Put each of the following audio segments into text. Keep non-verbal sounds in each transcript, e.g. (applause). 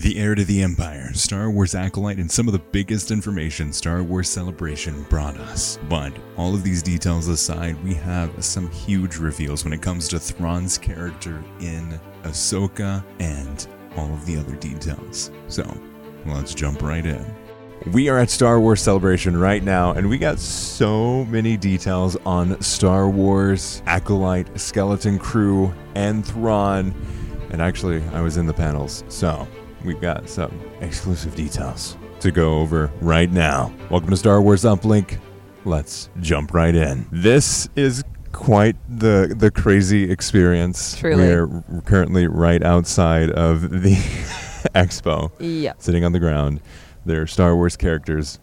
The Heir to the Empire, Star Wars Acolyte, and some of the biggest information Star Wars Celebration brought us. But all of these details aside, we have some huge reveals when it comes to Thrawn's character in Ahsoka and all of the other details. So, let's jump right in. We are at Star Wars Celebration right now, and we got so many details on Star Wars, Acolyte, Skeleton Crew, and Thrawn. And actually, I was in the panels, so we've got some exclusive details to go over right now. Welcome to Star Wars Uplink. Let's jump right in. This is quite the the crazy experience. Truly. We're currently right outside of the (laughs) expo, Yep. sitting on the ground. There are Star Wars characters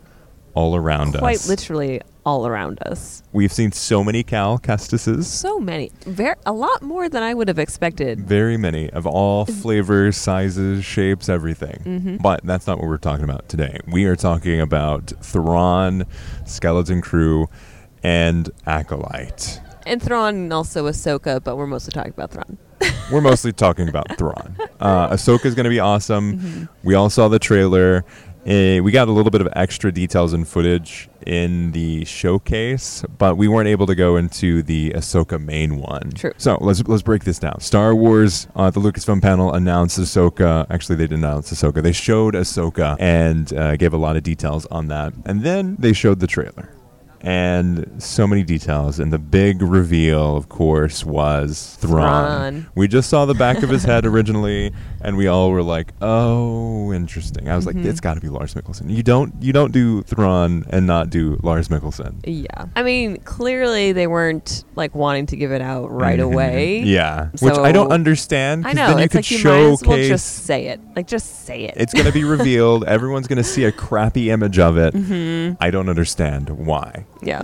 all around Quite us. Quite literally all around us. We've seen so many Cal Kestises. So many. Ver- a lot more than I would have expected. Very many of all flavors, sizes, shapes, everything. Mm-hmm. But that's not what we're talking about today. We are talking about Thrawn, Skeleton Crew, and Acolyte. And Thrawn and also Ahsoka, but we're mostly talking about Thrawn. (laughs) We're mostly talking about Thrawn. Uh, Ahsoka is going to be awesome. Mm-hmm. We all saw the trailer. Eh, we got a little bit of extra details and footage in the showcase, but we weren't able to go into the Ahsoka main one. True. So let's let's break this down. Star Wars uh, the Lucasfilm panel announced Ahsoka. Actually, they didn't announce Ahsoka. They showed Ahsoka and uh, gave a lot of details on that, and then they showed the trailer. And so many details, and the big reveal, of course, was Thrawn. Thrawn. We just saw the back of his head originally, (laughs) and we all were like, "Oh, interesting." I was like, Mhm. "It's got to be Lars Mikkelsen." You don't you don't do Thrawn and not do Lars Mikkelsen. Yeah. I mean, clearly they weren't like wanting to give it out right Mhm. away. (laughs) Yeah, which I don't understand. I know. Then you it's could like you showcase. might well just say it. Like, just say it. it's going to be revealed. (laughs) Everyone's going to see a crappy image of it. hmm I don't understand why. Yeah.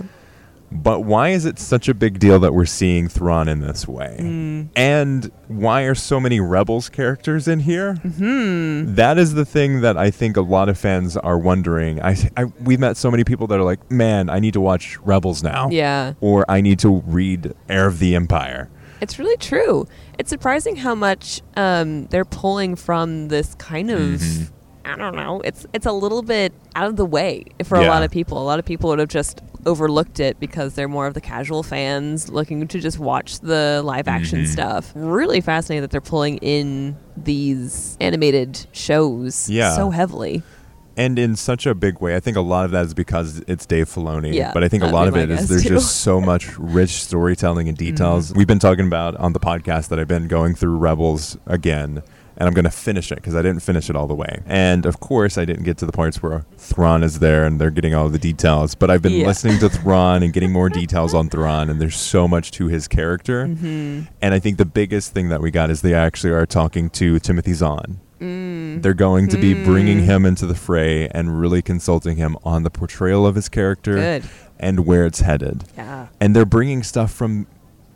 But why is it such a big deal that we're seeing Thrawn in this way? Mm. And why are so many Rebels characters in here? Hmm. That is the thing that I think a lot of fans are wondering. I, I we've met so many people that are like, "Man, I need to watch Rebels now." Yeah. Or I need to read Heir of the Empire. It's really true. It's surprising how much um, they're pulling from this kind of. Mhm. I don't know. It's it's a little bit out of the way for a lot of people. A lot of people would have just overlooked it because they're more of the casual fans looking to just watch the live action Mhm. stuff. Really fascinating that they're pulling in these animated shows Yeah. so heavily. And in such a big way, I think a lot of that is because it's Dave Filoni. Yeah, but I think a lot of it is there's too. just so much rich storytelling and details. Mm-hmm. We've been talking about on the podcast that I've been going through Rebels again, and I'm going to finish it because I didn't finish it all the way. And of course, I didn't get to the parts where Thrawn is there and they're getting all the details. But I've been Yeah. listening to (laughs) Thrawn and getting more details on Thrawn, and there's so much to his character. hmm And I think the biggest thing that we got is they actually are talking to Timothy Zahn. Mm. They're going to be bringing Mm. him into the fray and really consulting him on the portrayal of his character Good. and where it's headed. Yeah. And they're bringing stuff from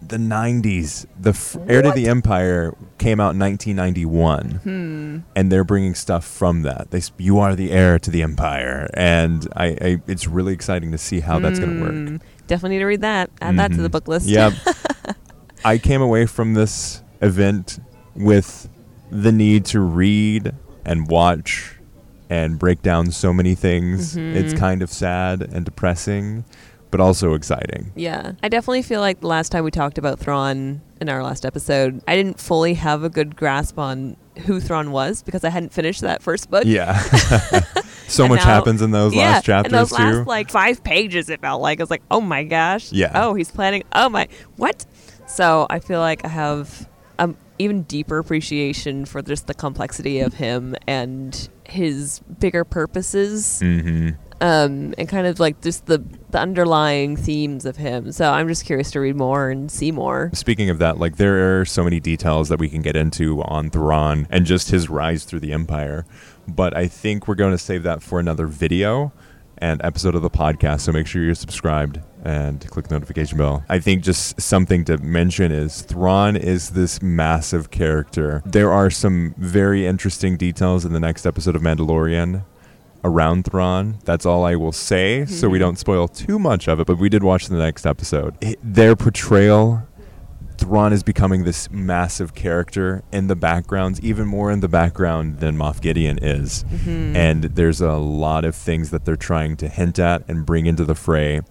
the 90s. The f- Heir to the Empire came out in 1991, Hmm. and they're bringing stuff from that. They, s- you are the heir to the Empire, and I, I it's really exciting to see how that's going to work. Mm. Definitely need to read that. Add that to the Mhm. book list. Yep. (laughs) I came away from this event with the need to read and watch and break down so many things. It's Mhm. kind of sad and depressing, but also exciting. Yeah. I definitely feel like the last time we talked about Thrawn in our last episode, I didn't fully have a good grasp on who Thrawn was because I hadn't finished that first book. Yeah. (laughs) (laughs) so much now- happens in those yeah, last chapters and those too. last like five pages, it felt like I was like, oh my gosh. Yeah. Oh, he's planning. Oh my, what? So I feel like I have um even deeper appreciation for just the complexity of him and his bigger purposes, mm-hmm. um, and kind of like just the the underlying themes of him. So I'm just curious to read more and see more. Speaking of that, like there are so many details that we can get into on Thrawn and just his rise through the Empire. But I think we're going to save that for another video and episode of the podcast. So make sure you're subscribed and click the notification bell. I think just something to mention is Thrawn is this massive character. There are some very interesting details in the next episode of Mandalorian around Thrawn. That's all I will say, so we Mhm. don't spoil too much of it. But we did watch the next episode. It, their portrayal Thrawn is becoming this massive character in the background, even more in the background than Moff Gideon is. And there's a lot of things that they're trying to hint at and bring into the fray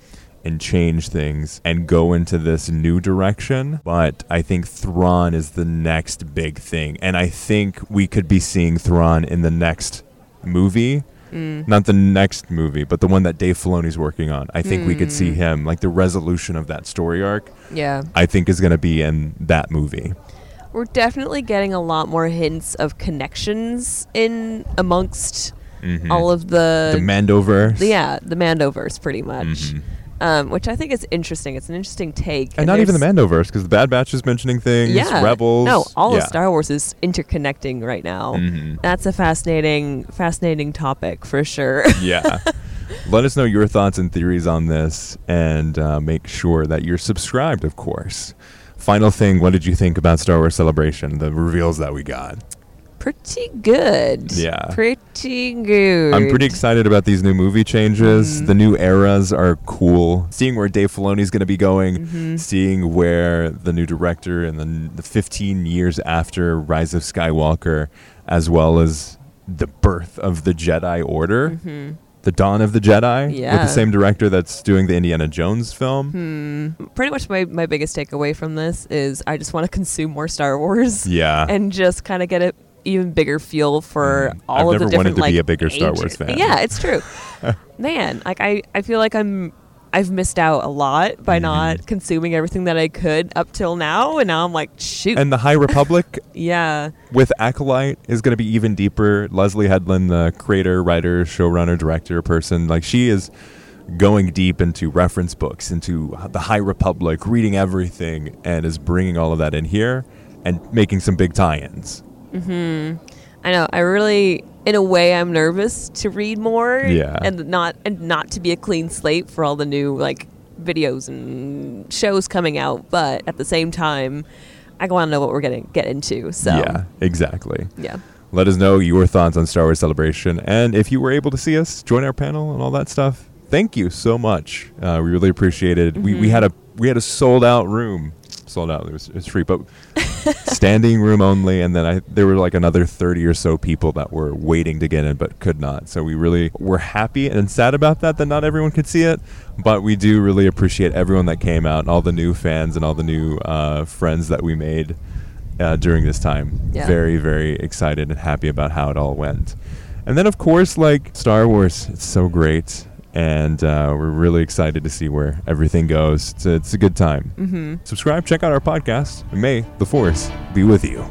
and change things and go into this new direction. But I think Thrawn is the next big thing. And I think we could be seeing Thrawn in the next movie. Not the next movie, but the one that Dave Filoni's working on. I think we could see him, like the resolution of that story arc, Yeah. I think is going to be in that movie. We're definitely getting a lot more hints of connections in amongst Mhm. all of the, the Mandoverse. yeah, the Mandoverse pretty much. Mhm. Um, which I think is interesting. It's an interesting take. And not even the Mandoverse, because the Bad Batch is mentioning things. Yeah. Rebels. No, all yeah. of Star Wars is interconnecting right now. Mhm. That's a fascinating, fascinating topic for sure. yeah. (laughs) Let us know your thoughts and theories on this, and uh, make sure that you're subscribed, of course. Final thing, what did you think about Star Wars Celebration? The reveals that we got. Pretty good. Yeah. Pretty good. I'm pretty excited about these new movie changes. Mhm. The new eras are cool. Seeing where Dave Filoni's going to be going, Mhm. seeing where the new director and then the 15 years after Rise of Skywalker, as well as the birth of the Jedi Order, Mhm. the dawn of the Jedi, with the same director that's doing the Indiana Jones film. Hmm. Pretty much my, my biggest takeaway from this is I just want to consume more Star Wars Yeah. and just kind of get an even bigger feel for Mm. all I've of never the wanted different to like be a bigger Star ages- Wars fan. Yeah, it's true. (laughs) Man, like I, I feel like I'm I've missed out a lot by Mhm. not consuming everything that I could up till now, and now I'm like, shoot, and the High Republic (laughs) yeah, with Acolyte is going to be even deeper. Leslie Headland, the creator, writer, showrunner, director person, like she is going deep into reference books, into the High Republic, reading everything, and is bringing all of that in here and making some big tie-ins. I know. I really, in a way, I'm nervous to read more. Yeah. And not and not to be a clean slate for all the new like videos and shows coming out, but at the same time, I want to know what we're gonna get into. So Yeah, exactly. yeah. Let us know your thoughts on Star Wars Celebration, and if you were able to see us, join our panel and all that stuff. Thank you so much. Uh, we really appreciate it. We, we had a we had a sold out room, sold out. It was, it was free, but standing room only. And then I there were like another thirty or so people that were waiting to get in but could not. So we really were happy and sad about that that not everyone could see it. But we do really appreciate everyone that came out and all the new fans and all the new uh, friends that we made uh, during this time. Yeah. Very, very excited and happy about how it all went. And then, of course, like Star Wars, it's so great. And uh, we're really excited to see where everything goes. It's a, it's a good time. Mm-hmm. Subscribe, check out our podcast, and may the Force be with you.